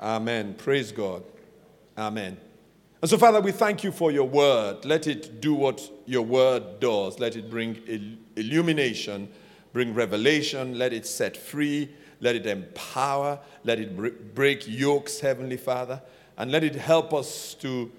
Amen. Praise God. Amen. And so, Father, we thank you for your word. Let it do what your word does. Let it bring illumination, bring revelation. Let it set free. Let it empower. Let it break yokes, Heavenly Father. And let it help us to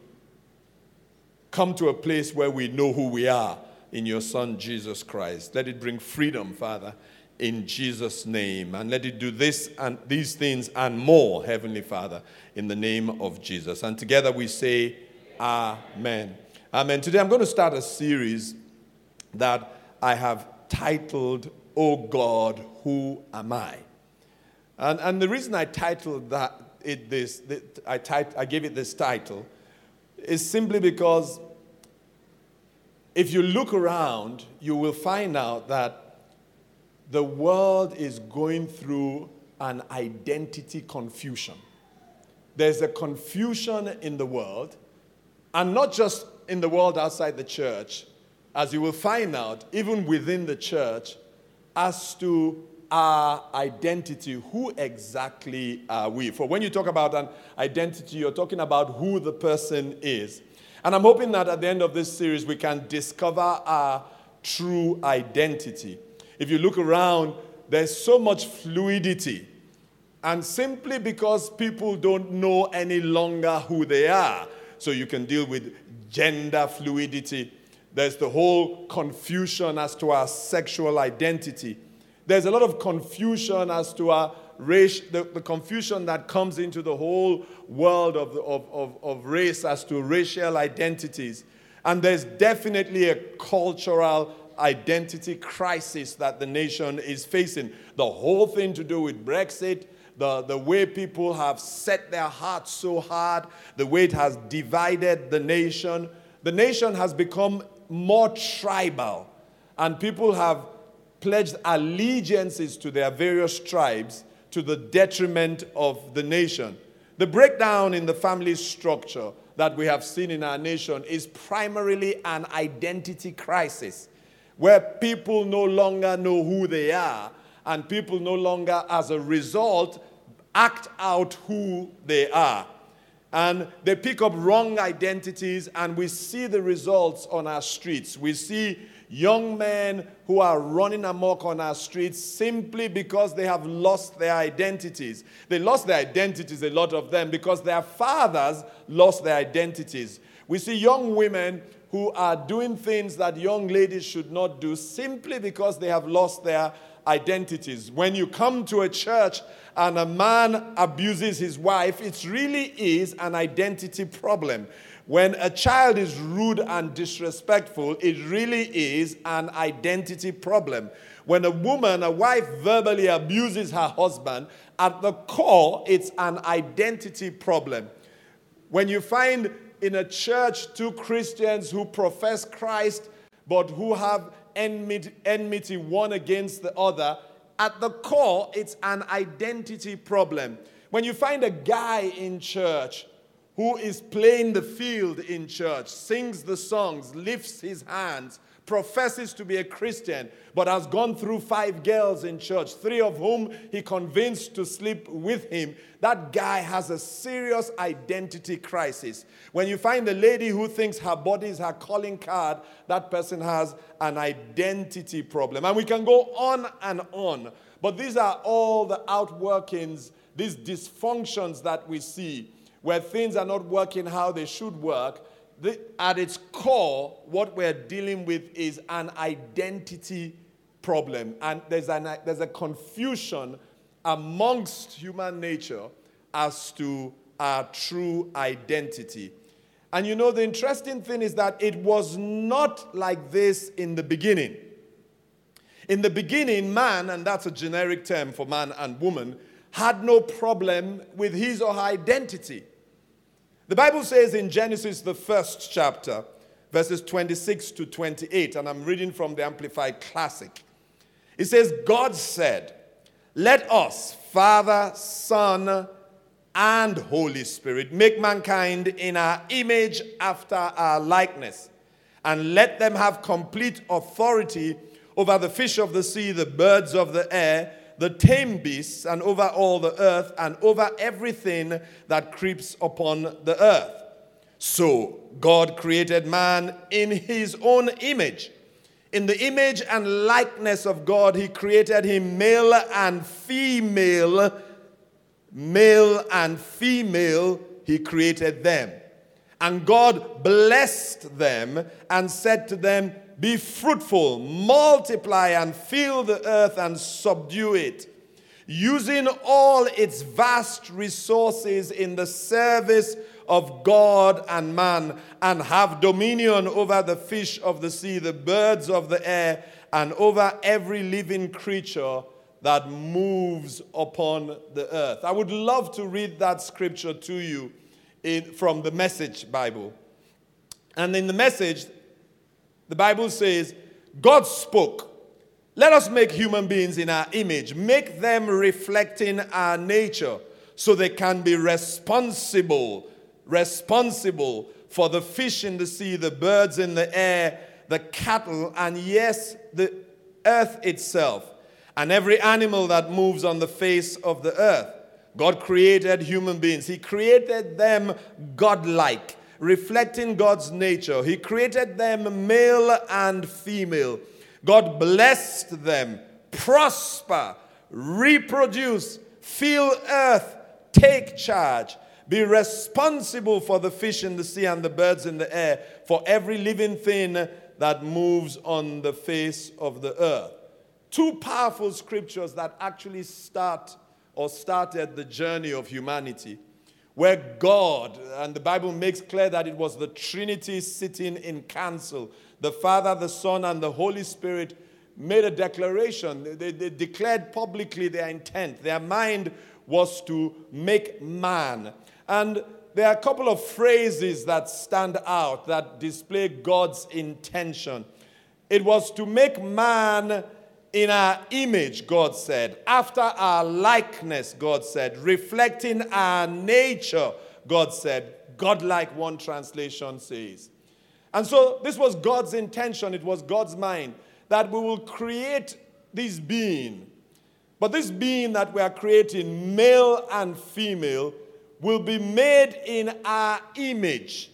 come to a place where we know who we are in your Son, Jesus Christ. Let it bring freedom, Father in Jesus' name. And let it do this and these things and more, Heavenly Father, in the name of Jesus. And together we say, Amen. Amen. Today I'm going to start a series that I have titled, Oh God, Who Am I? And, and the reason I titled that it this, I, typed, I gave it this title, is simply because if you look around, you will find out that the world is going through an identity confusion. There's a confusion in the world, and not just in the world outside the church, as you will find out, even within the church, as to our identity. Who exactly are we? For when you talk about an identity, you're talking about who the person is. And I'm hoping that at the end of this series, we can discover our true identity. If you look around, there's so much fluidity. And simply because people don't know any longer who they are, so you can deal with gender fluidity. There's the whole confusion as to our sexual identity. There's a lot of confusion as to our race, the, the confusion that comes into the whole world of, of, of, of race as to racial identities. And there's definitely a cultural identity crisis that the nation is facing. The whole thing to do with Brexit, the, the way people have set their hearts so hard, the way it has divided the nation. The nation has become more tribal, and people have pledged allegiances to their various tribes to the detriment of the nation. The breakdown in the family structure that we have seen in our nation is primarily an identity crisis where people no longer know who they are, and people no longer, as a result, act out who they are. And they pick up wrong identities, and we see the results on our streets. We see young men who are running amok on our streets simply because they have lost their identities. They lost their identities, a lot of them, because their fathers lost their identities. We see young women who are doing things that young ladies should not do simply because they have lost their identities. When you come to a church and a man abuses his wife, it really is an identity problem. When a child is rude and disrespectful, it really is an identity problem. When a woman, a wife, verbally abuses her husband, at the core, it's an identity problem. When you find in a church two Christians who profess Christ but who have enmity, one against the other, at the core, it's an identity problem. When you find a guy in church who is playing the field in church, sings the songs, lifts his hands, professes to be a Christian, but has gone through five girls in church, three of whom he convinced to sleep with him, that guy has a serious identity crisis. When you find a lady who thinks her body is her calling card, that person has an identity problem. And we can go on and on. But these are all the outworkings, these dysfunctions that we see where things are not working how they should work the, at its core, what we're dealing with is an identity problem. And there's, an, there's a confusion amongst human nature as to our true identity. And you know, the interesting thing is that it was not like this in the beginning. In the beginning, man, and that's a generic term for man and woman, had no problem with his or her identity. The Bible says in Genesis, the first chapter, verses 26 to 28, and I'm reading from the Amplified Classic. It says, God said, Let us, Father, Son, and Holy Spirit, make mankind in our image after our likeness, and let them have complete authority over the fish of the sea, the birds of the air, the tame beasts, and over all the earth, and over everything that creeps upon the earth. So God created man in his own image. In the image and likeness of God, he created him male and female male and female, he created them. And God blessed them and said to them, Be fruitful, multiply, and fill the earth and subdue it, using all its vast resources in the service of God and man, and have dominion over the fish of the sea, the birds of the air, and over every living creature that moves upon the earth. I would love to read that scripture to you in, from the Message Bible. And in the Message, the Bible says, God spoke. Let us make human beings in our image, make them reflecting our nature so they can be responsible, responsible for the fish in the sea, the birds in the air, the cattle, and yes, the earth itself and every animal that moves on the face of the earth. God created human beings, He created them godlike, reflecting God's nature. He created them male and female. God blessed them, prosper, reproduce, fill earth, take charge. Be responsible for the fish in the sea and the birds in the air, for every living thing that moves on the face of the earth two powerful scriptures that actually start or started the journey of humanity, where God, and the Bible makes clear that it was the Trinity sitting in council, the Father, the Son, and the Holy Spirit made a declaration. They, they declared publicly their intent. Their mind was to make man. And there are a couple of phrases that stand out that display God's intention. It was to make man in our image, God said, after our likeness, God said, reflecting our nature, God said, godlike, one translation says. And so this was God's intention, it was God's mind that we will create this being. But this being that we are creating, male and female, will be made in our image.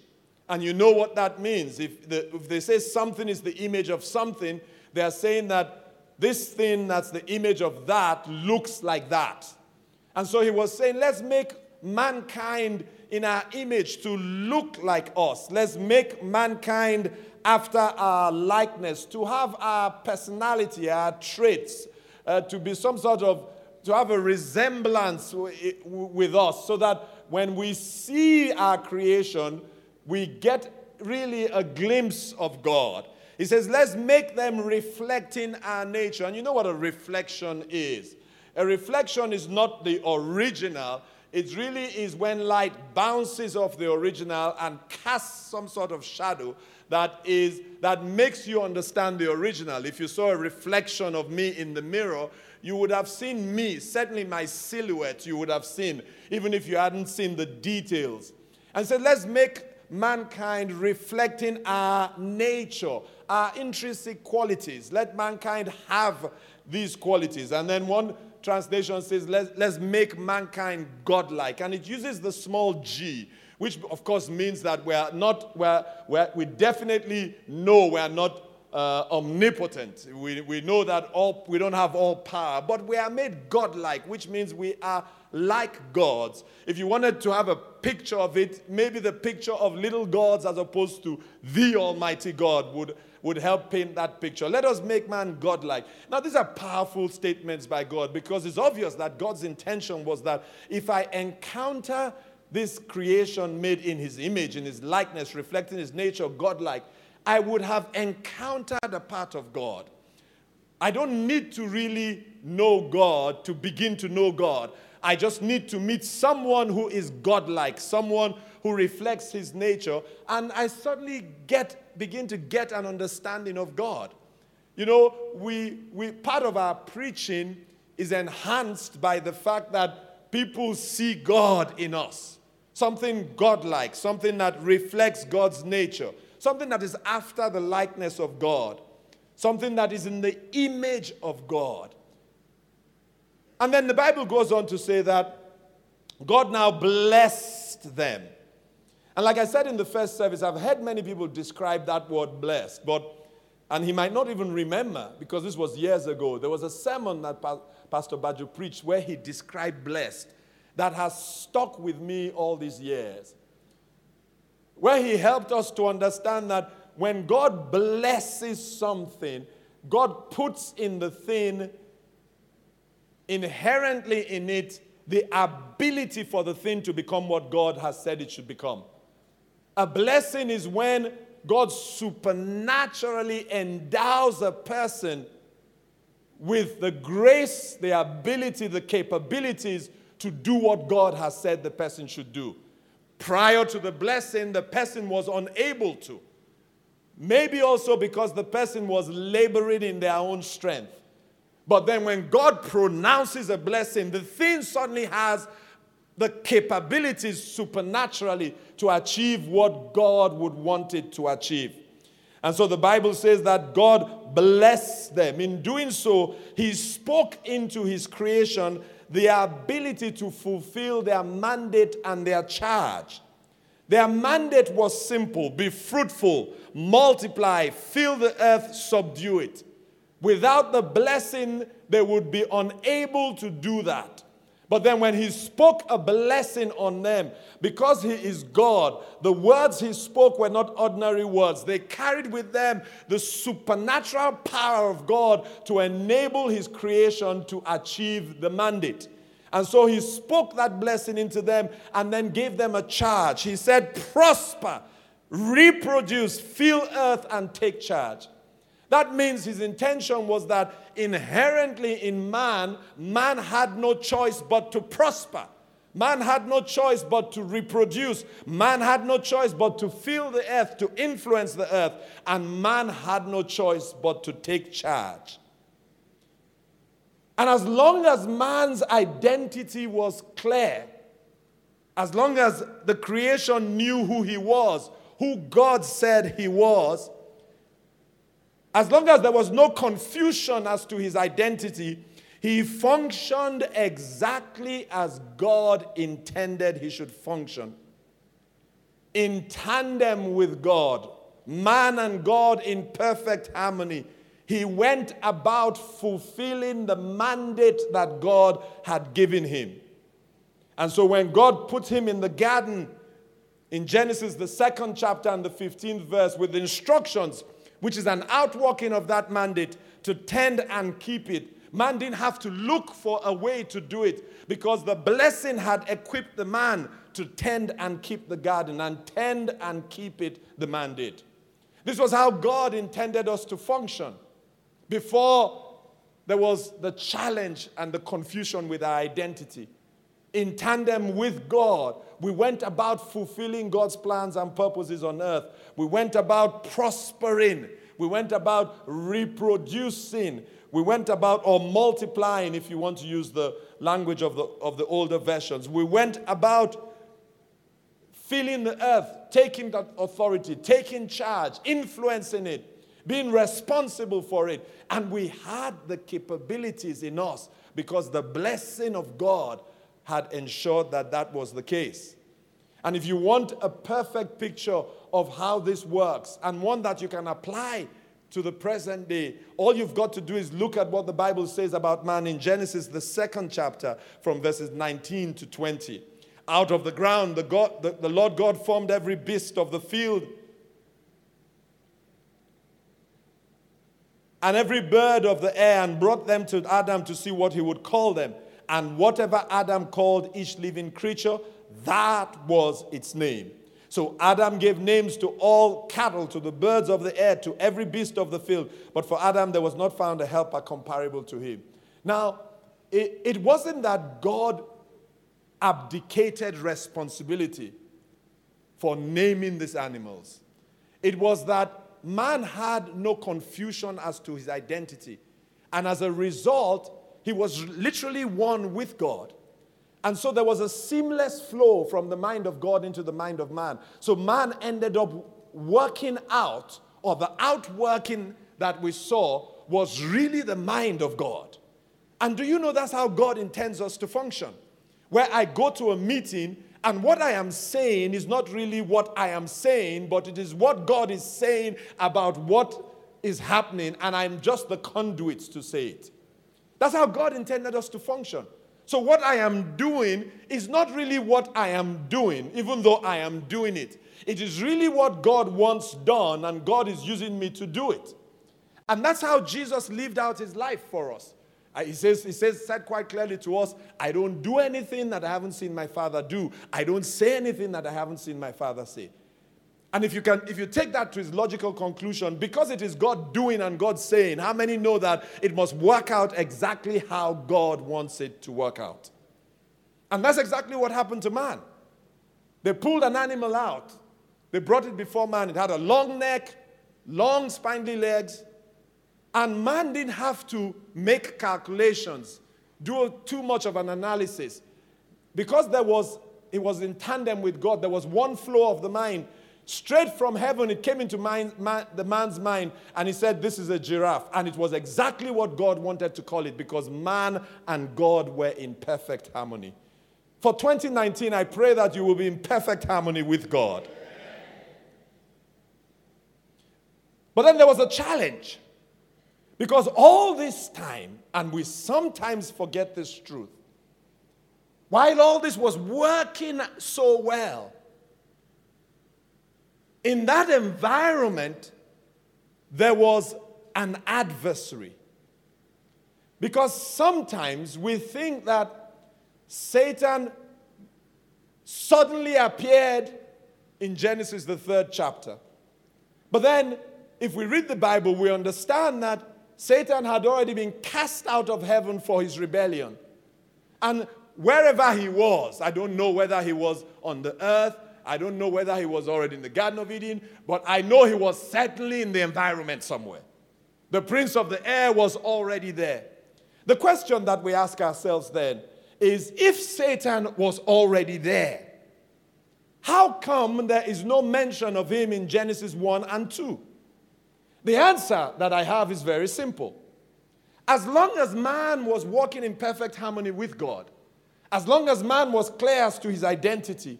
And you know what that means. If, the, if they say something is the image of something, they are saying that this thing that's the image of that looks like that. And so he was saying, let's make mankind in our image to look like us. Let's make mankind after our likeness, to have our personality, our traits, uh, to be some sort of, to have a resemblance with us, so that when we see our creation, we get really a glimpse of God. He says, let's make them reflecting our nature. And you know what a reflection is? A reflection is not the original. It really is when light bounces off the original and casts some sort of shadow that is that makes you understand the original. If you saw a reflection of me in the mirror, you would have seen me, certainly my silhouette, you would have seen, even if you hadn't seen the details. And said, let's make mankind reflecting our nature, our intrinsic qualities. Let mankind have these qualities. And then one translation says, let's, let's make mankind godlike. And it uses the small g, which of course means that we're not, we're, we're, we definitely know we're not uh, omnipotent. We, we know that all, we don't have all power, but we are made godlike, which means we are like gods. If you wanted to have a picture of it, maybe the picture of little gods as opposed to the Almighty God would, would help paint that picture. Let us make man godlike. Now, these are powerful statements by God because it's obvious that God's intention was that if I encounter this creation made in his image, in his likeness, reflecting his nature, godlike, I would have encountered a part of God. I don't need to really know God to begin to know God. I just need to meet someone who is godlike, someone who reflects his nature, and I suddenly get begin to get an understanding of God. You know, we, we part of our preaching is enhanced by the fact that people see God in us. Something godlike, something that reflects God's nature, something that is after the likeness of God, something that is in the image of God. And then the Bible goes on to say that God now blessed them. And like I said in the first service, I've heard many people describe that word blessed, but and he might not even remember because this was years ago. There was a sermon that pa- Pastor Baju preached where he described blessed that has stuck with me all these years. Where he helped us to understand that when God blesses something, God puts in the thing inherently in it the ability for the thing to become what God has said it should become. A blessing is when God supernaturally endows a person with the grace, the ability, the capabilities to do what God has said the person should do. Prior to the blessing, the person was unable to. Maybe also because the person was laboring in their own strength. But then when God pronounces a blessing, the thing suddenly has the capabilities supernaturally to achieve what God would want it to achieve. And so the Bible says that God blessed them. In doing so, He spoke into His creation the ability to fulfill their mandate and their charge. Their mandate was simple be fruitful, multiply, fill the earth, subdue it. Without the blessing, they would be unable to do that. But then when he spoke a blessing on them, because he is God, the words he spoke were not ordinary words. They carried with them the supernatural power of God to enable his creation to achieve the mandate. And so he spoke that blessing into them and then gave them a charge. He said, Prosper, reproduce, fill earth, and take charge. That means his intention was that inherently in man, man had no choice but to prosper. Man had no choice but to reproduce. Man had no choice but to fill the earth, to influence the earth. And man had no choice but to take charge. And as long as man's identity was clear, as long as the creation knew who he was, who God said he was, as long as there was no confusion as to his identity, he functioned exactly as God intended he should function. In tandem with God, man and God in perfect harmony, he went about fulfilling the mandate that God had given him. And so when God put him in the garden in Genesis, the second chapter and the 15th verse, with instructions which is an outworking of that mandate to tend and keep it. Man didn't have to look for a way to do it because the blessing had equipped the man to tend and keep the garden and tend and keep it, the mandate. This was how God intended us to function before there was the challenge and the confusion with our identity. In tandem with God, we went about fulfilling God's plans and purposes on earth. We went about prospering. We went about reproducing. We went about, or multiplying, if you want to use the language of the, of the older versions. We went about filling the earth, taking that authority, taking charge, influencing it, being responsible for it. And we had the capabilities in us because the blessing of God had ensured that that was the case. And if you want a perfect picture of how this works and one that you can apply to the present day, all you've got to do is look at what the Bible says about man in Genesis, the second chapter, from verses 19 to 20. Out of the ground, the, God, the, the Lord God formed every beast of the field and every bird of the air and brought them to Adam to see what he would call them. And whatever Adam called each living creature, that was its name. So Adam gave names to all cattle, to the birds of the air, to every beast of the field. But for Adam, there was not found a helper comparable to him. Now, it, it wasn't that God abdicated responsibility for naming these animals, it was that man had no confusion as to his identity. And as a result, he was literally one with God. And so there was a seamless flow from the mind of God into the mind of man. So man ended up working out, or the outworking that we saw was really the mind of God. And do you know that's how God intends us to function? Where I go to a meeting and what I am saying is not really what I am saying, but it is what God is saying about what is happening, and I'm just the conduit to say it. That's how God intended us to function. So, what I am doing is not really what I am doing, even though I am doing it. It is really what God wants done, and God is using me to do it. And that's how Jesus lived out his life for us. Uh, he says, he says, said quite clearly to us, I don't do anything that I haven't seen my father do. I don't say anything that I haven't seen my father say. And if you can, if you take that to its logical conclusion, because it is God doing and God saying, how many know that it must work out exactly how God wants it to work out? And that's exactly what happened to man. They pulled an animal out. They brought it before man. It had a long neck, long spindly legs, and man didn't have to make calculations, do too much of an analysis. Because there was, it was in tandem with God, there was one flow of the mind Straight from heaven, it came into mind, man, the man's mind, and he said, This is a giraffe. And it was exactly what God wanted to call it because man and God were in perfect harmony. For 2019, I pray that you will be in perfect harmony with God. But then there was a challenge. Because all this time, and we sometimes forget this truth, while all this was working so well, in that environment, there was an adversary. Because sometimes we think that Satan suddenly appeared in Genesis, the third chapter. But then, if we read the Bible, we understand that Satan had already been cast out of heaven for his rebellion. And wherever he was, I don't know whether he was on the earth, I don't know whether he was already in the Garden of Eden, but I know he was certainly in the environment somewhere. The prince of the air was already there. The question that we ask ourselves then is if Satan was already there, how come there is no mention of him in Genesis 1 and 2? The answer that I have is very simple. As long as man was walking in perfect harmony with God, as long as man was clear as to his identity,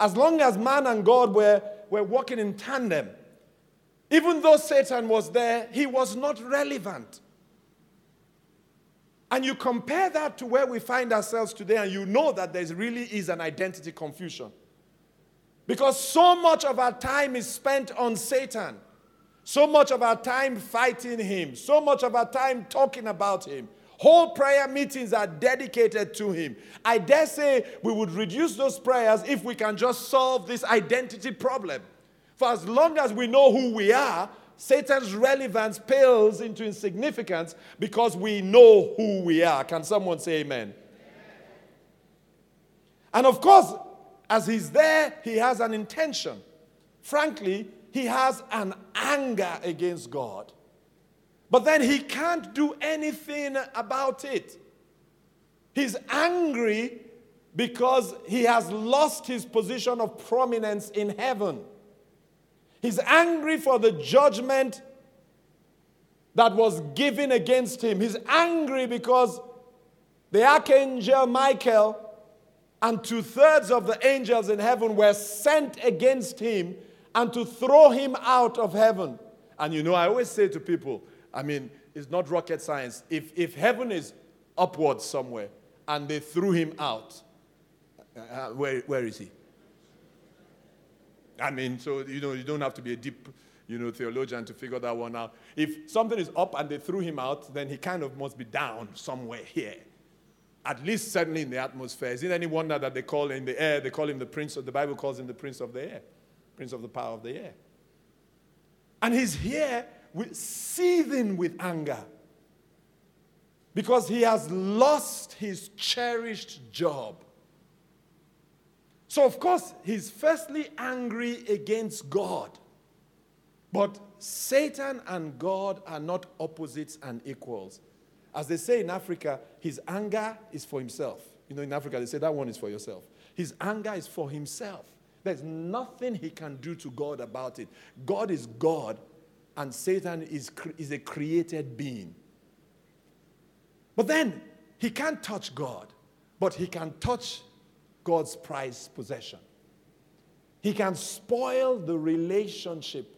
as long as man and God were, were working in tandem, even though Satan was there, he was not relevant. And you compare that to where we find ourselves today, and you know that there really is an identity confusion. Because so much of our time is spent on Satan, so much of our time fighting him, so much of our time talking about him, Whole prayer meetings are dedicated to Him. I dare say we would reduce those prayers if we can just solve this identity problem. For as long as we know who we are, Satan's relevance pales into insignificance because we know who we are. Can someone say amen? And of course, as he's there, he has an intention. Frankly, he has an anger against God. But then he can't do anything about it. He's angry because he has lost his position of prominence in heaven. He's angry for the judgment that was given against him. He's angry because the archangel Michael and two thirds of the angels in heaven were sent against him and to throw him out of heaven. And you know, I always say to people, I mean, it's not rocket science. If, if heaven is upwards somewhere and they threw him out, uh, uh, where, where is he? I mean, so you know, you don't have to be a deep, you know, theologian to figure that one out. If something is up and they threw him out, then he kind of must be down somewhere here. At least certainly in the atmosphere. Is it any wonder that they call in the air, they call him the prince of the Bible calls him the prince of the air? prince of the power of the air. And he's here with, seething with anger because he has lost his cherished job. So, of course, he's firstly angry against God. But Satan and God are not opposites and equals. As they say in Africa, his anger is for himself. You know, in Africa, they say that one is for yourself. His anger is for himself. There's nothing he can do to God about it. God is God, and Satan is, is a created being. But then, he can't touch God, but he can touch God's prized possession. He can spoil the relationship,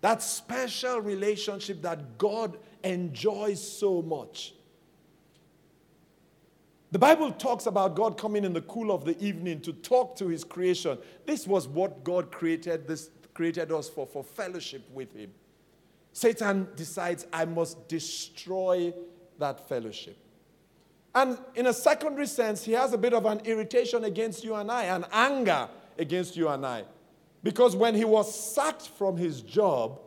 that special relationship that God enjoys so much. The Bible talks about God coming in the cool of the evening to talk to his creation. This was what God created this created us for for fellowship with him. Satan decides I must destroy that fellowship. And in a secondary sense, he has a bit of an irritation against you and I, an anger against you and I. Because when he was sacked from his job,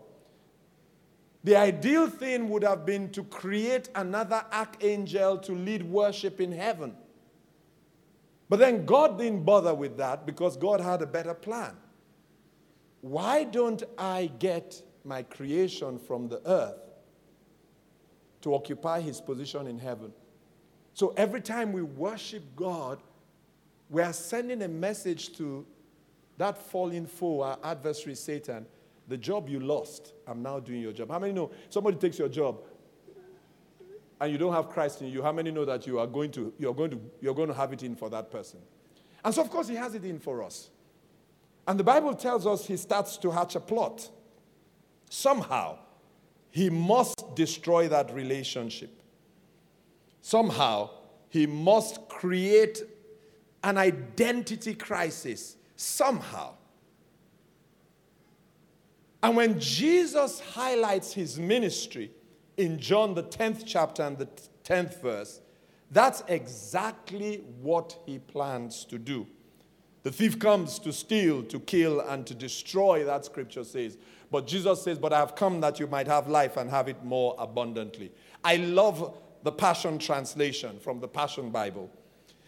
the ideal thing would have been to create another archangel to lead worship in heaven. But then God didn't bother with that because God had a better plan. Why don't I get my creation from the earth to occupy his position in heaven? So every time we worship God, we are sending a message to that fallen foe, our adversary Satan the job you lost, I'm now doing your job. How many know somebody takes your job and you don't have Christ in you? How many know that you are going to, you're going to, you're going to have it in for that person? And so, of course, he has it in for us. And the Bible tells us he starts to hatch a plot. Somehow, he must destroy that relationship. Somehow, he must create an identity crisis. Somehow. And when Jesus highlights his ministry in John, the 10th chapter and the 10th verse, that's exactly what he plans to do. The thief comes to steal, to kill, and to destroy, that scripture says. But Jesus says, But I have come that you might have life and have it more abundantly. I love the Passion Translation from the Passion Bible.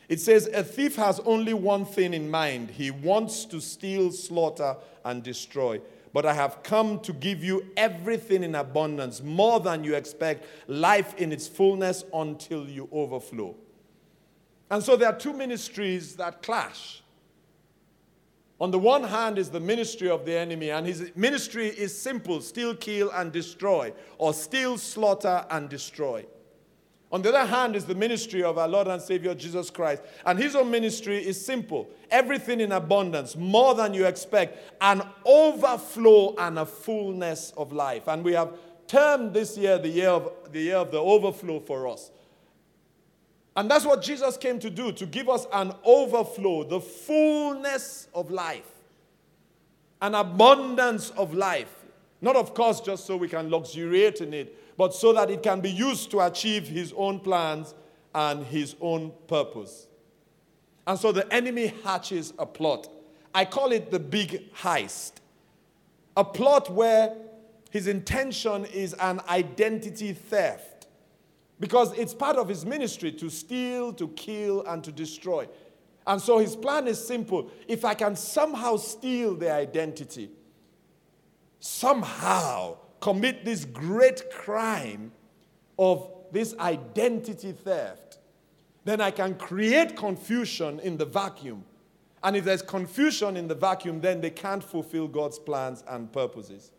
It says, A thief has only one thing in mind he wants to steal, slaughter, and destroy but I have come to give you everything in abundance, more than you expect, life in its fullness until you overflow. And so there are two ministries that clash. On the one hand is the ministry of the enemy, and his ministry is simple steal, kill, and destroy, or steal, slaughter, and destroy. On the other hand, is the ministry of our Lord and Savior Jesus Christ. And his own ministry is simple everything in abundance, more than you expect, an overflow and a fullness of life. And we have termed this year the year of the, year of the overflow for us. And that's what Jesus came to do to give us an overflow, the fullness of life, an abundance of life. Not, of course, just so we can luxuriate in it, but so that it can be used to achieve his own plans and his own purpose. And so the enemy hatches a plot. I call it the big heist. A plot where his intention is an identity theft. Because it's part of his ministry to steal, to kill, and to destroy. And so his plan is simple. If I can somehow steal their identity, somehow commit this great crime of this identity theft, then I can create confusion in the vacuum. And if there's confusion in the vacuum, then they can't fulfill God's plans and purposes.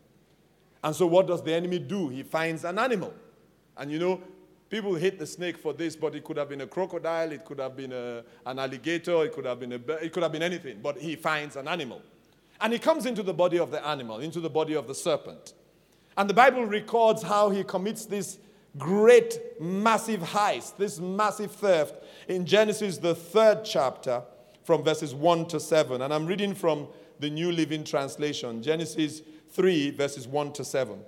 And so, what does the enemy do? He finds an animal. And you know, people hate the snake for this, but it could have been a crocodile, it could have been a, an alligator, it could have been a it could have been anything. But he finds an animal. And he comes into the body of the animal, into the body of the serpent. And the Bible records how he commits this great, massive heist, this massive theft in Genesis, the third chapter, from verses 1 to 7. And I'm reading from the New Living Translation, Genesis 3, verses 1 to 7.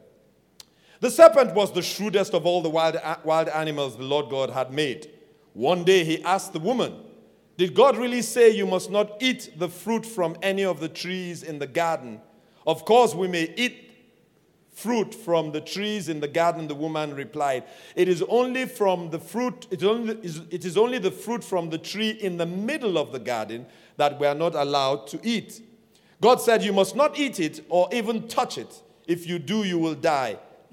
The serpent was the shrewdest of all the wild, wild animals the Lord God had made. One day he asked the woman, Did God really say you must not eat the fruit from any of the trees in the garden? Of course, we may eat fruit from the trees in the garden, the woman replied. It is only from the fruit, it, only, it is only the fruit from the tree in the middle of the garden that we are not allowed to eat. God said, You must not eat it or even touch it. If you do, you will die.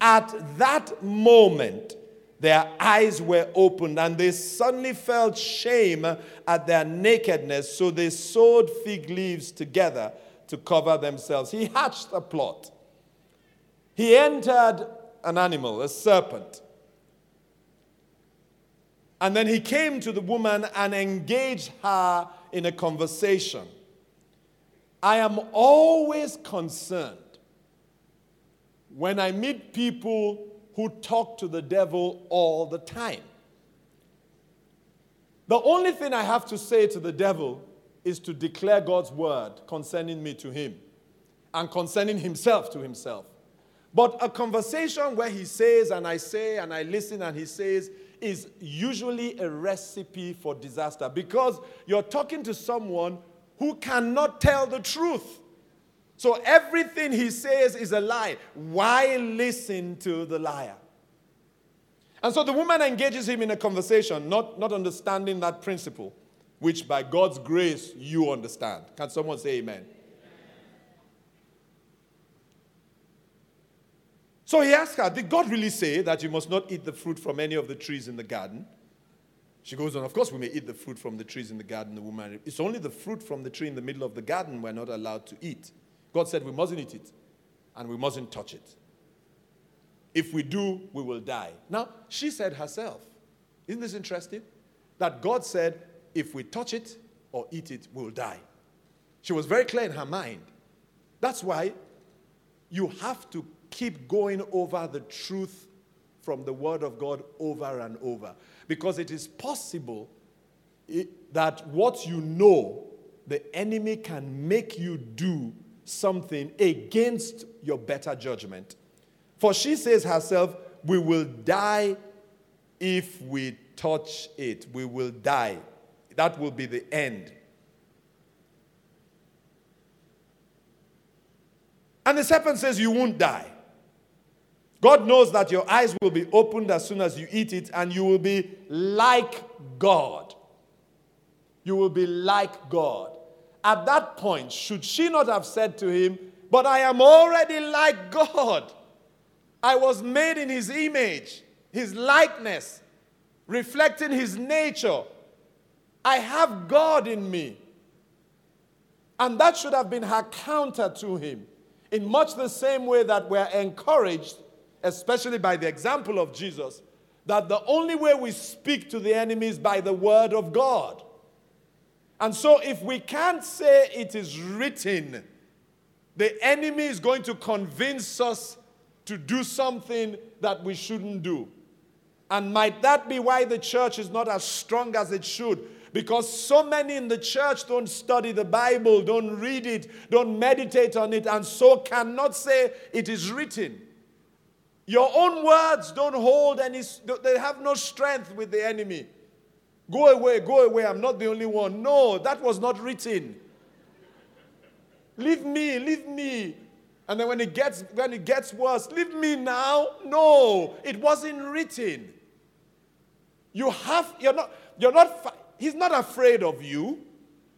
At that moment, their eyes were opened, and they suddenly felt shame at their nakedness, so they sewed fig leaves together to cover themselves. He hatched a plot. He entered an animal, a serpent. And then he came to the woman and engaged her in a conversation. I am always concerned when I meet people who talk to the devil all the time. The only thing I have to say to the devil is to declare God's word concerning me to him and concerning himself to himself. But a conversation where he says and I say and I listen and he says is usually a recipe for disaster because you're talking to someone who cannot tell the truth. So everything he says is a lie. Why listen to the liar? And so the woman engages him in a conversation, not, not understanding that principle which by God's grace you understand. Can someone say amen? So he asks her, Did God really say that you must not eat the fruit from any of the trees in the garden? She goes on, Of course, we may eat the fruit from the trees in the garden. The woman, it's only the fruit from the tree in the middle of the garden we're not allowed to eat. God said we mustn't eat it and we mustn't touch it. If we do, we will die. Now, she said herself, Isn't this interesting? That God said if we touch it or eat it, we'll die. She was very clear in her mind. That's why you have to keep going over the truth from the Word of God over and over. Because it is possible that what you know, the enemy can make you do something against your better judgment. For she says herself, We will die if we touch it. We will die. That will be the end. And the serpent says, You won't die. God knows that your eyes will be opened as soon as you eat it, and you will be like God. You will be like God. At that point, should she not have said to him, But I am already like God? I was made in his image, his likeness, reflecting his nature. I have God in me. And that should have been her counter to him. In much the same way that we're encouraged, especially by the example of Jesus, that the only way we speak to the enemy is by the word of God. And so, if we can't say it is written, the enemy is going to convince us to do something that we shouldn't do. And might that be why the church is not as strong as it should? Because so many in the church don't study the Bible, don't read it, don't meditate on it, and so cannot say it is written. Your own words don't hold any, they have no strength with the enemy. Go away, go away, I'm not the only one. No, that was not written. Leave me, leave me. And then when it gets when it gets worse, leave me now. No, it wasn't written. You have you're not you're not He's not afraid of you.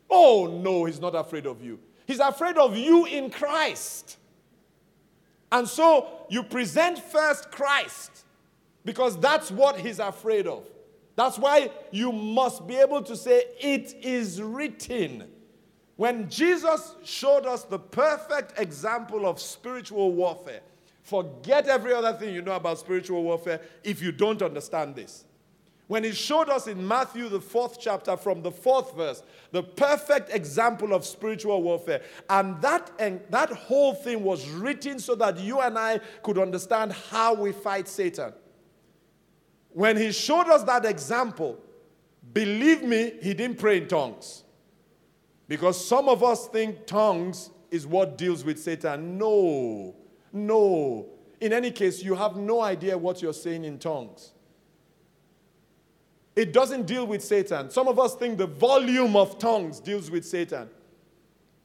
Oh, no, he's not afraid of you. He's afraid of you in Christ. And so you present first Christ because that's what he's afraid of. That's why you must be able to say, It is written. When Jesus showed us the perfect example of spiritual warfare, forget every other thing you know about spiritual warfare if you don't understand this. when he showed us in Matthew, the fourth chapter, from the fourth verse, the perfect example of spiritual warfare. And that, and that whole thing was written so that you and I could understand how we fight Satan. When he showed us that example, believe me, he didn't pray in tongues. Because some of us think tongues is what deals with Satan. No, no. In any case, you have no idea what you're saying in tongues. It doesn't deal with Satan. Some of us think the volume of tongues deals with Satan.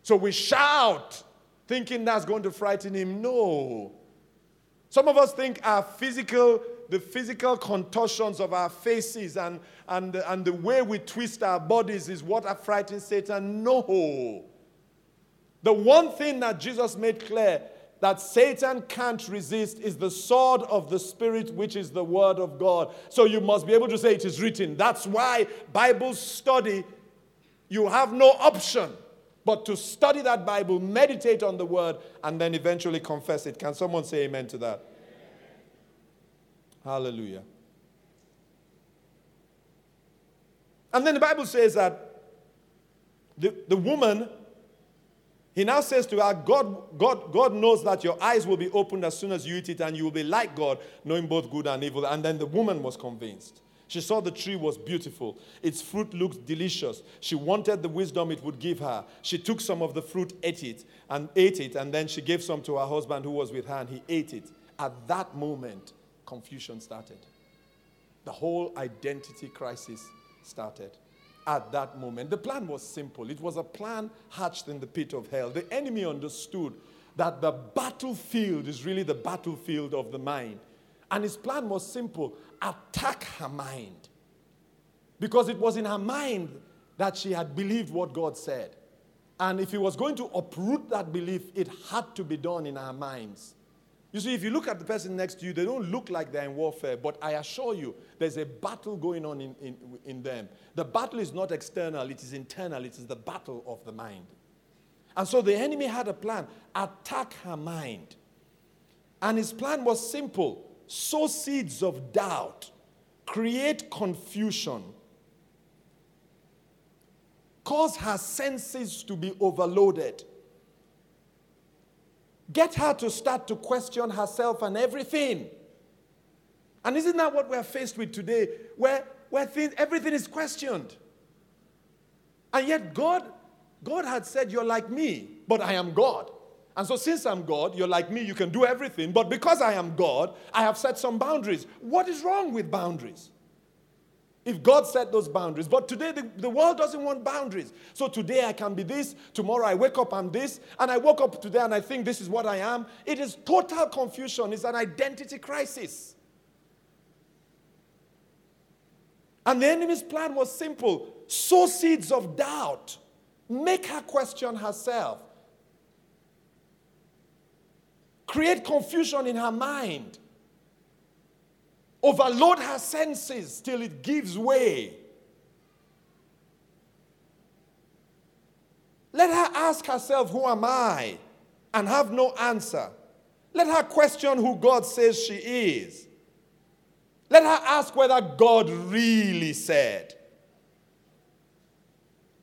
So we shout, thinking that's going to frighten him. No. Some of us think our physical, the physical contortions of our faces and, and, and the way we twist our bodies is what frightens Satan. No. The one thing that Jesus made clear that Satan can't resist is the sword of the Spirit, which is the Word of God. So you must be able to say it is written. That's why Bible study, you have no option but to study that Bible, meditate on the Word, and then eventually confess it. Can someone say amen to that? Hallelujah. And then the Bible says that the, the woman he now says to her, God, God, God knows that your eyes will be opened as soon as you eat it, and you will be like God, knowing both good and evil. And then the woman was convinced. She saw the tree was beautiful. Its fruit looked delicious. She wanted the wisdom it would give her. She took some of the fruit, ate it, and ate it, and then she gave some to her husband who was with her, and he ate it. At that moment, confusion started. The whole identity crisis started at that moment. The plan was simple. It was a plan hatched in the pit of hell. The enemy understood that the battlefield is really the battlefield of the mind. And his plan was simple attack her mind. Because it was in her mind that she had believed what God said. And if he was going to uproot that belief, it had to be done in our minds. You see, if you look at the person next to you, they don't look like they're in warfare, but I assure you, there's a battle going on in, in, in them. The battle is not external, it is internal, it is the battle of the mind. And so the enemy had a plan attack her mind. And his plan was simple sow seeds of doubt, create confusion, cause her senses to be overloaded Get her to start to question herself and everything. And isn't that what we're faced with today? Where, where things, everything is questioned. And yet, God, God had said, You're like me, but I am God. And so, since I'm God, you're like me, you can do everything. But because I am God, I have set some boundaries. What is wrong with boundaries? If God set those boundaries. But today, the, the world doesn't want boundaries. So today I can be this, tomorrow I wake up, I'm this, and I woke up today and I think this is what I am. It is total confusion, it's an identity crisis. And the enemy's plan was simple sow seeds of doubt, make her question herself, create confusion in her mind overload her senses till it gives way. Let her ask herself, Who am I? and have no answer. Let her question who God says she is. Let her ask whether God really said.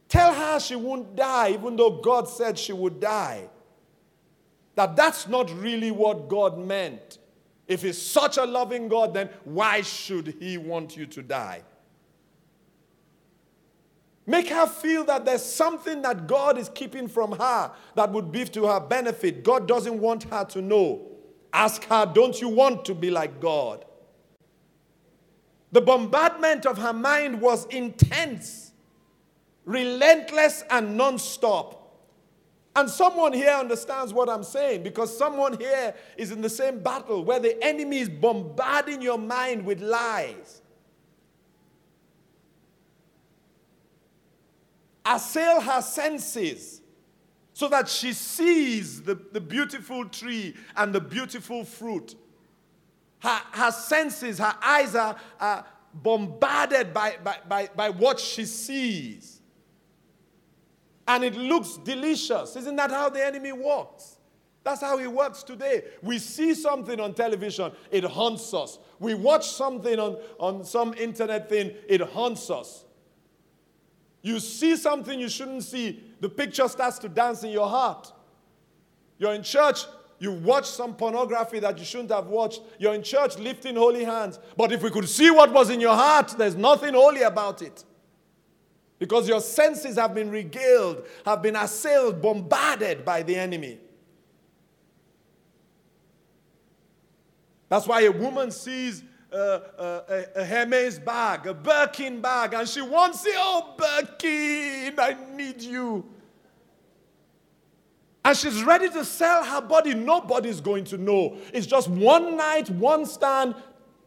Tell her she won't die, even though God said she would die. That that's not really what God meant. If he's such a loving God, then why should he want you to die? Make her feel that there's something that God is keeping from her that would be to her benefit. God doesn't want her to know. Ask her, don't you want to be like God? The bombardment of her mind was intense, relentless, and non stop. And someone here understands what I'm saying because someone here is in the same battle where the enemy is bombarding your mind with lies. Assail her senses so that she sees the, the beautiful tree and the beautiful fruit. Her, her senses, her eyes are, are bombarded by, by, by, by what she sees and it looks delicious. Isn't that how the enemy works? That's how he works today. We see something on television, it haunts us. We watch something on, on some internet thing, it haunts us. You see something you shouldn't see, the picture starts to dance in your heart. You're in church, you watch some pornography that you shouldn't have watched. You're in church lifting holy hands. But if we could see what was in your heart, there's nothing holy about it. Because your senses have been regaled, have been assailed, bombarded by the enemy. That's why a woman sees a, a, a, Hermes bag, a Birkin bag, and she wants it. Oh, Birkin, I need you. And she's ready to sell her body. Nobody's going to know. It's just one night, one stand,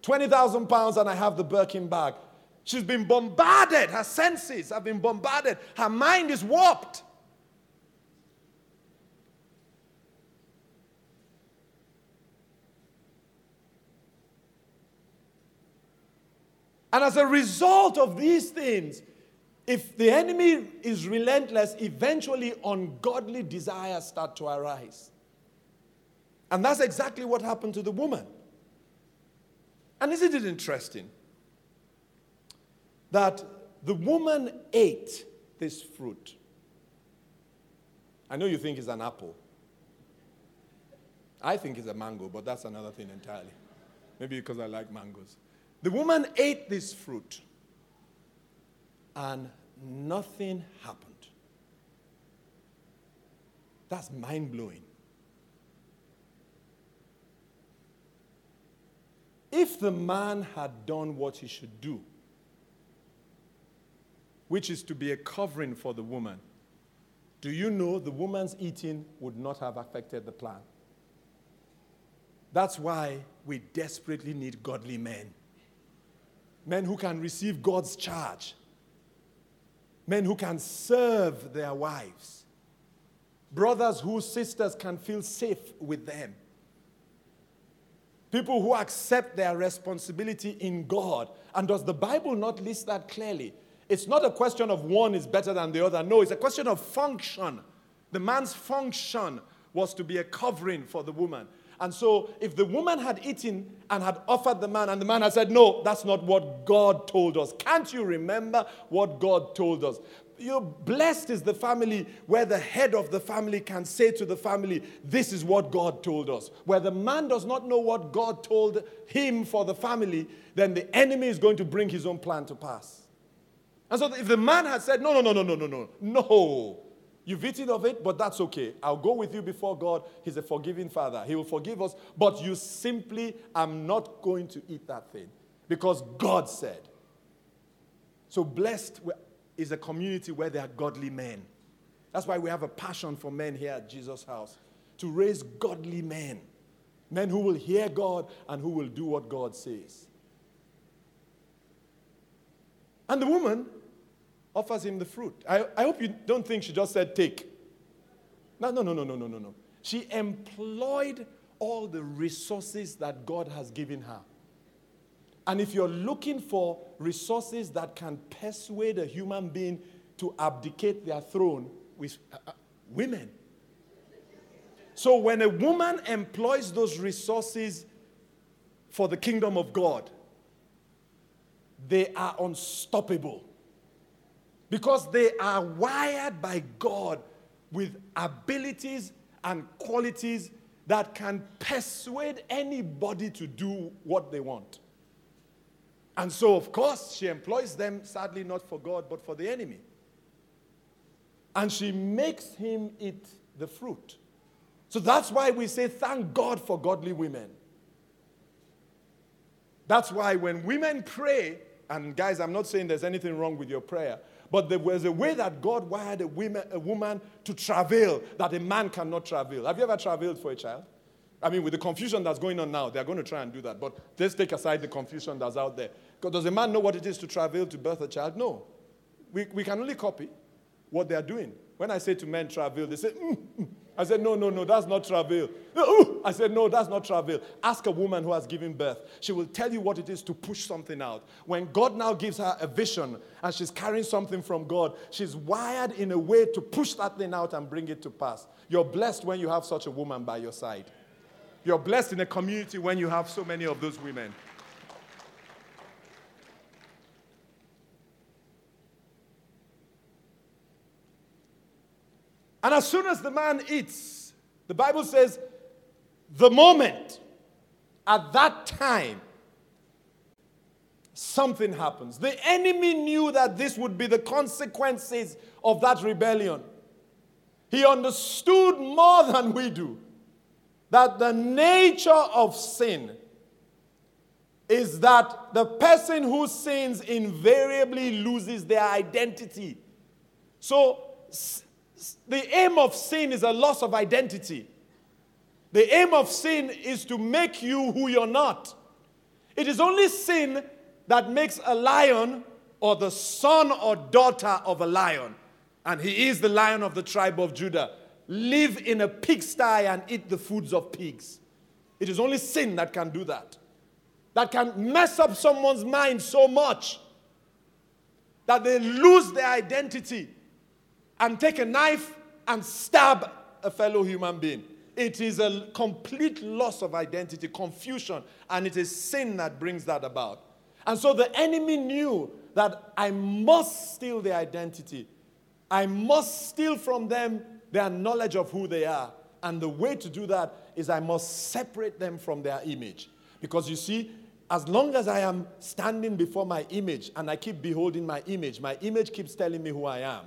20,000 pounds, and I have the Birkin bag. She's been bombarded. Her senses have been bombarded. Her mind is warped. And as a result of these things, if the enemy is relentless, eventually ungodly desires start to arise. And that's exactly what happened to the woman. And isn't it interesting that the woman ate this fruit? I know you think it's an apple. I think it's a mango, but that's another thing entirely. Maybe because I like mangoes. The woman ate this fruit and nothing happened. That's mind blowing. If the man had done what he should do, which is to be a covering for the woman, do you know the woman's eating would not have affected the plan? That's why we desperately need godly men. Men who can receive God's charge men who can serve their wives, brothers whose sisters can feel safe with them, people who accept their responsibility in God. And does the Bible not list that clearly? It's not a question of one is better than the other. No, it's a question of function. The man's function was to be a covering for the woman. And so, if the woman had eaten and had offered the man, and the man had said, No, that's not what God told us. Can't you remember what God told us? You're blessed is the family where the head of the family can say to the family, This is what God told us. Where the man does not know what God told him for the family, then the enemy is going to bring his own plan to pass. And so, if the man had said, No, no, no, no, no, no, no, no, You've eaten of it, but that's okay. I'll go with you before God. He's a forgiving Father. He will forgive us, but you simply, I'm not going to eat that thing because God said. So, blessed is a community where there are godly men. That's why we have a passion for men here at Jesus' house to raise godly men. Men who will hear God and who will do what God says. And the woman offers him the fruit. I, I hope you don't think she just said, take. No, no, no, no, no, no, no, no. She employed all the resources that God has given her. And if you're looking for resources that can persuade a human being to abdicate their throne, with uh, uh, women. So when a woman employs those resources for the kingdom of God, they are unstoppable because they are wired by God with abilities and qualities that can persuade anybody to do what they want. And so, of course, she employs them, sadly, not for God, but for the enemy. And she makes him eat the fruit. So that's why we say, thank God for godly women. That's why when women pray, and guys, I'm not saying there's anything wrong with your prayer, but there was a way that God wired a, woman, a woman to travel that a man cannot travel. Have you ever traveled for a child? I mean, with the confusion that's going on now, they're going to try and do that. But let's take aside the confusion that's out there. Does a man know what it is to travel to birth a child? No. We, we can only copy what they're doing. When I say to men travel, they say, mm, mm. I said, No, no, no, that's not travail. I said, No, that's not travail. Ask a woman who has given birth. She will tell you what it is to push something out. When God now gives her a vision and she's carrying something from God, she's wired in a way to push that thing out and bring it to pass. You're blessed when you have such a woman by your side. You're blessed in a community when you have so many of those women. And as soon as the man eats, the Bible says, the moment, at that time, something happens. The enemy knew that this would be the consequences of that rebellion. He understood more than we do that the nature of sin is that the person who sins invariably loses their identity. So, the aim of sin is a loss of identity. The aim of sin is to make you who you're not. It is only sin that makes a lion or the son or daughter of a lion, and he is the lion of the tribe of Judah, live in a pigsty and eat the foods of pigs. It is only sin that can do that. That can mess up someone's mind so much that they lose their identity and take a knife and stab a fellow human being. It is a complete loss of identity, confusion, and it is sin that brings that about. And so the enemy knew that I must steal their identity. I must steal from them their knowledge of who they are. And the way to do that is I must separate them from their image. Because you see, as long as I am standing before my image and I keep beholding my image, my image keeps telling me who I am.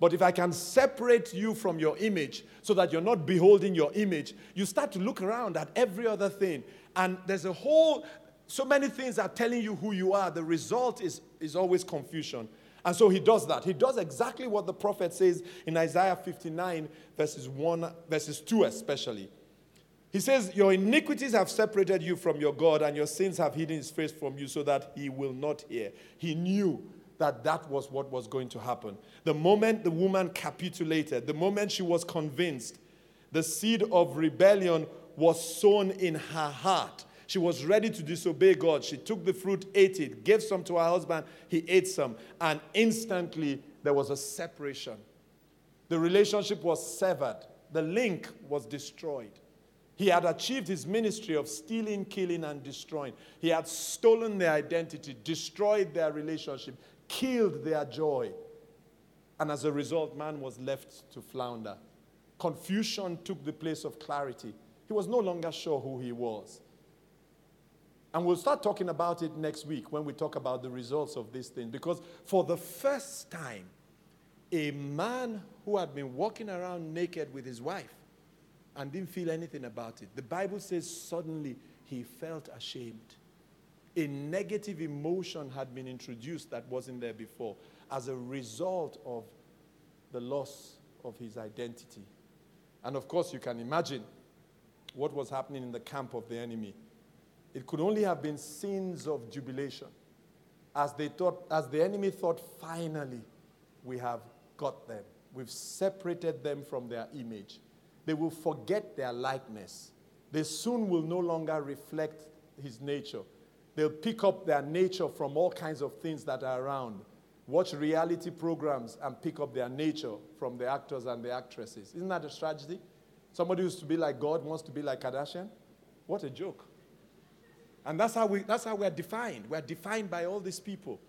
But if I can separate you from your image so that you're not beholding your image, you start to look around at every other thing. And there's a whole, so many things are telling you who you are. The result is, is always confusion. And so he does that. He does exactly what the prophet says in Isaiah 59, verses 1, verses 2 especially. He says, Your iniquities have separated you from your God, and your sins have hidden his face from you so that he will not hear. He knew that that was what was going to happen. The moment the woman capitulated, the moment she was convinced, the seed of rebellion was sown in her heart. She was ready to disobey God. She took the fruit, ate it, gave some to her husband, he ate some, and instantly there was a separation. The relationship was severed, the link was destroyed. He had achieved his ministry of stealing, killing, and destroying. He had stolen their identity, destroyed their relationship, killed their joy. And as a result, man was left to flounder. Confusion took the place of clarity. He was no longer sure who he was. And we'll start talking about it next week when we talk about the results of this thing. Because for the first time, a man who had been walking around naked with his wife and didn't feel anything about it, the Bible says suddenly he felt ashamed a negative emotion had been introduced that wasn't there before as a result of the loss of his identity. And of course, you can imagine what was happening in the camp of the enemy. It could only have been scenes of jubilation as they thought as the enemy thought finally we have got them. We've separated them from their image. They will forget their likeness. They soon will no longer reflect his nature. They'll pick up their nature from all kinds of things that are around. Watch reality programs and pick up their nature from the actors and the actresses. Isn't that a tragedy? Somebody used to be like God wants to be like Kardashian? What a joke. And that's how, we, that's how we're defined. We're defined by all these people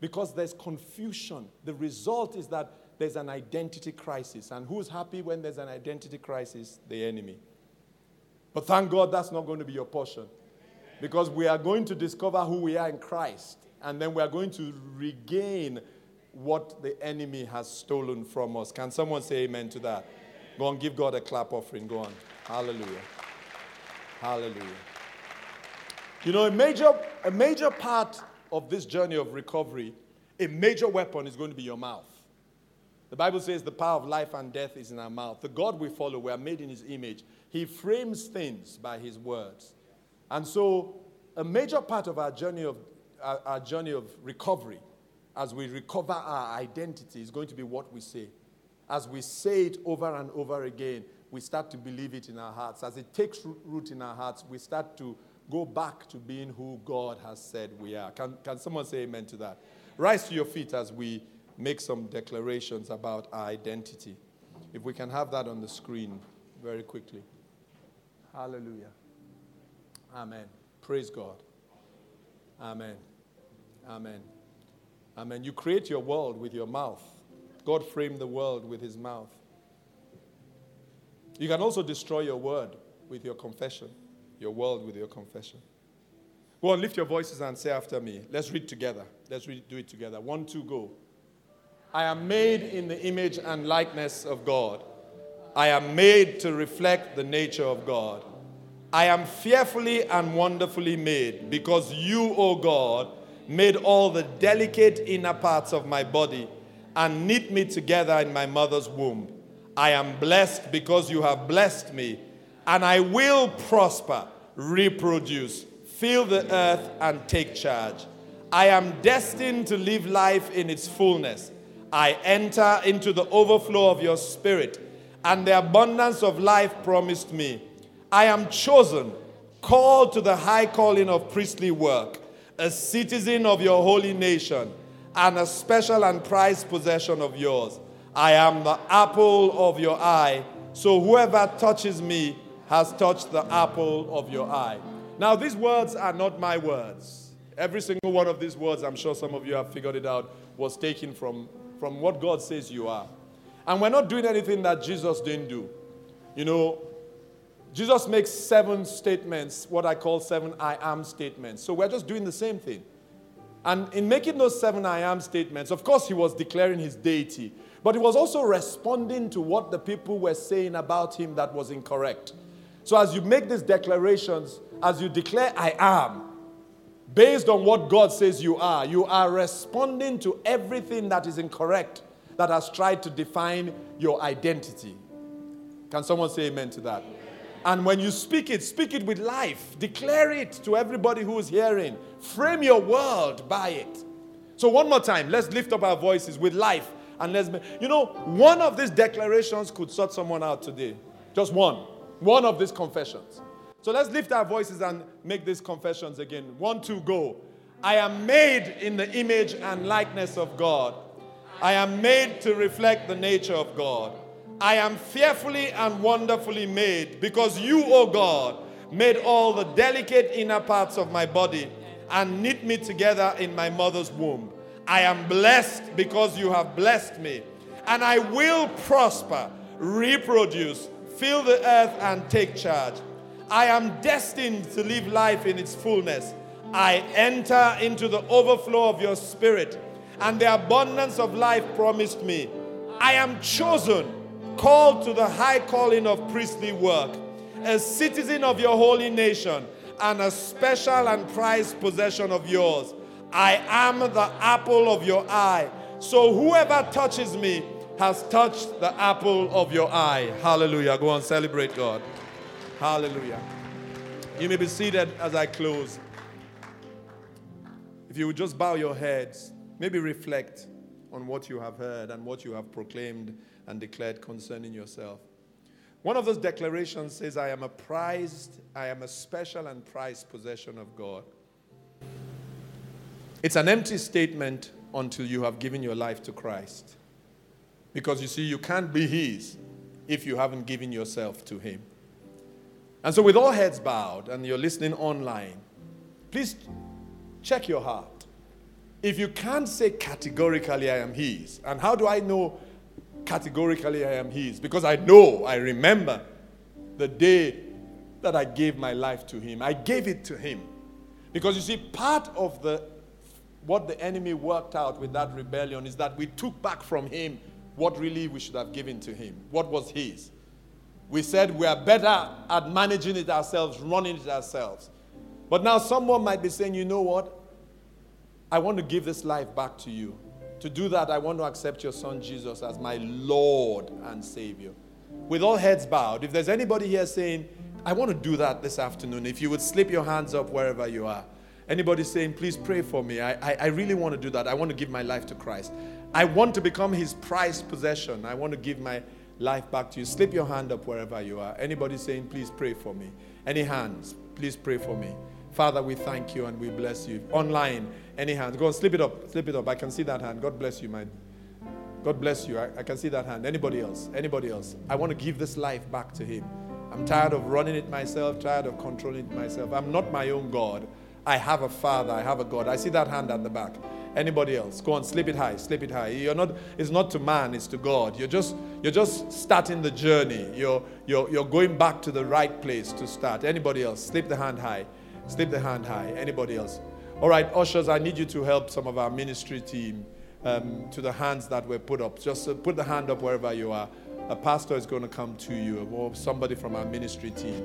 because there's confusion. The result is that there's an identity crisis. And who's happy when there's an identity crisis? The enemy. But thank God that's not going to be your portion. Because we are going to discover who we are in Christ, and then we are going to regain what the enemy has stolen from us. Can someone say amen to that? Go on, give God a clap offering. Go on. Hallelujah. Hallelujah. You know, a major, a major part of this journey of recovery, a major weapon is going to be your mouth. The Bible says the power of life and death is in our mouth. The God we follow, we are made in his image. He frames things by his words. And so, a major part of our journey of, our, our journey of recovery, as we recover our identity, is going to be what we say. As we say it over and over again, we start to believe it in our hearts. As it takes root in our hearts, we start to go back to being who God has said we are. Can, can someone say amen to that? Rise to your feet as we make some declarations about our identity. If we can have that on the screen very quickly. Hallelujah. Amen. Praise God. Amen. Amen. Amen. You create your world with your mouth. God framed the world with his mouth. You can also destroy your word with your confession, your world with your confession. Go on, lift your voices and say after me. Let's read together. Let's read, do it together. One, two, go. I am made in the image and likeness of God. I am made to reflect the nature of God. I am fearfully and wonderfully made because you, O God, made all the delicate inner parts of my body and knit me together in my mother's womb. I am blessed because you have blessed me, and I will prosper, reproduce, fill the earth, and take charge. I am destined to live life in its fullness. I enter into the overflow of your spirit and the abundance of life promised me. I am chosen, called to the high calling of priestly work, a citizen of your holy nation, and a special and prized possession of yours. I am the apple of your eye, so whoever touches me has touched the apple of your eye. Now, these words are not my words. Every single one of these words, I'm sure some of you have figured it out, was taken from, from what God says you are. And we're not doing anything that Jesus didn't do. You know, Jesus makes seven statements, what I call seven I am statements. So we're just doing the same thing. And in making those seven I am statements, of course, he was declaring his deity. But he was also responding to what the people were saying about him that was incorrect. So as you make these declarations, as you declare, I am, based on what God says you are, you are responding to everything that is incorrect that has tried to define your identity. Can someone say amen to that? And when you speak it, speak it with life. Declare it to everybody who is hearing. Frame your world by it. So, one more time, let's lift up our voices with life. And let's, you know, one of these declarations could sort someone out today. Just one. One of these confessions. So let's lift our voices and make these confessions again. One, two, go. I am made in the image and likeness of God. I am made to reflect the nature of God. I am fearfully and wonderfully made because you, O oh God, made all the delicate inner parts of my body and knit me together in my mother's womb. I am blessed because you have blessed me. And I will prosper, reproduce, fill the earth, and take charge. I am destined to live life in its fullness. I enter into the overflow of your spirit and the abundance of life promised me. I am chosen, called to the high calling of priestly work, a citizen of your holy nation, and a special and prized possession of yours. I am the apple of your eye. So whoever touches me has touched the apple of your eye. Hallelujah. Go on, celebrate God. Hallelujah. You may be seated as I close. If you would just bow your heads, maybe reflect on what you have heard and what you have proclaimed and declared concerning yourself. One of those declarations says, I am a prized, I am a special and prized possession of God. It's an empty statement until you have given your life to Christ. Because you see, you can't be His if you haven't given yourself to Him. And so, with all heads bowed and you're listening online, please check your heart. If you can't say categorically, I am His, and how do I know categorically I am His? Because I know, I remember the day that I gave my life to Him. I gave it to Him. Because you see, part of the what the enemy worked out with that rebellion is that we took back from him what really we should have given to him, what was his. We said we are better at managing it ourselves, running it ourselves. But now someone might be saying, you know what? I want to give this life back to you. To do that, I want to accept your son Jesus as my Lord and Savior. With all heads bowed, if there's anybody here saying, I want to do that this afternoon, if you would slip your hands up wherever you are. Anybody saying, please pray for me? I, I, I, really want to do that. I want to give my life to Christ. I want to become his prized possession. I want to give my life back to you. Slip your hand up wherever you are. Anybody saying, please pray for me? Any hands? Please pray for me. Father, we thank you and we bless you. Online, any hands? Go on, slip it up. Slip it up. I can see that hand. God bless you, my. God bless you. I, I can see that hand. Anybody else? Anybody else? I want to give this life back to Him. I'm tired of running it myself, tired of controlling it myself. I'm not my own God. I have a Father. I have a God. I see that hand at the back. Anybody else? Go on, slip it high, slip it high. You're not, it's not to man, it's to God. You're just, you're just starting the journey. You're, you're, you're going back to the right place to start. Anybody else? Slip the hand high. Slip the hand high. Anybody else? All right, ushers, I need you to help some of our ministry team um, to the hands that were put up. Just uh, put the hand up wherever you are. A pastor is going to come to you, or somebody from our ministry team.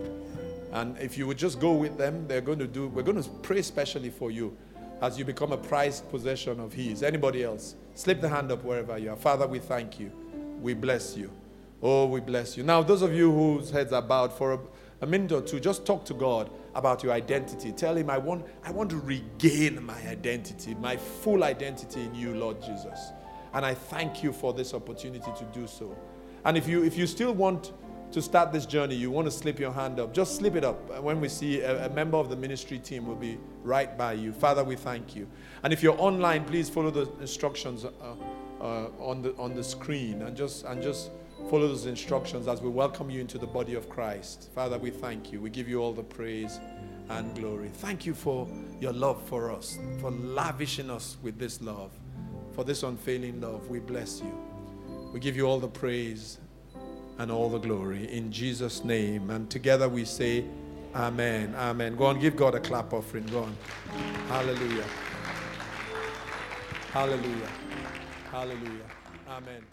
And if you would just go with them, they're going to do, we're going to pray specially for you as you become a prized possession of His. Anybody else? Slip the hand up wherever you are. Father, we thank you. We bless you. Oh, we bless you. Now, those of you whose heads are bowed for a, a minute or two, just talk to God about your identity. Tell Him, I want, I want to regain my identity, my full identity in you, Lord Jesus. And I thank you for this opportunity to do so. And if you, if you still want to start this journey, you want to slip your hand up, just slip it up. When we see a, a, member of the ministry team will be right by you. Father, we thank you. And if you're online, please follow the instructions uh, uh, on the on the screen and just and just follow those instructions as we welcome you into the body of Christ. Father, we thank you. We give you all the praise and glory. Thank you for your love for us, for lavishing us with this love, for this unfailing love. We bless you. We give you all the praise and all the glory in Jesus' name. And together we say, Amen. Amen. Go on, give God a clap offering. Go on. Hallelujah. Hallelujah. Hallelujah. Amen.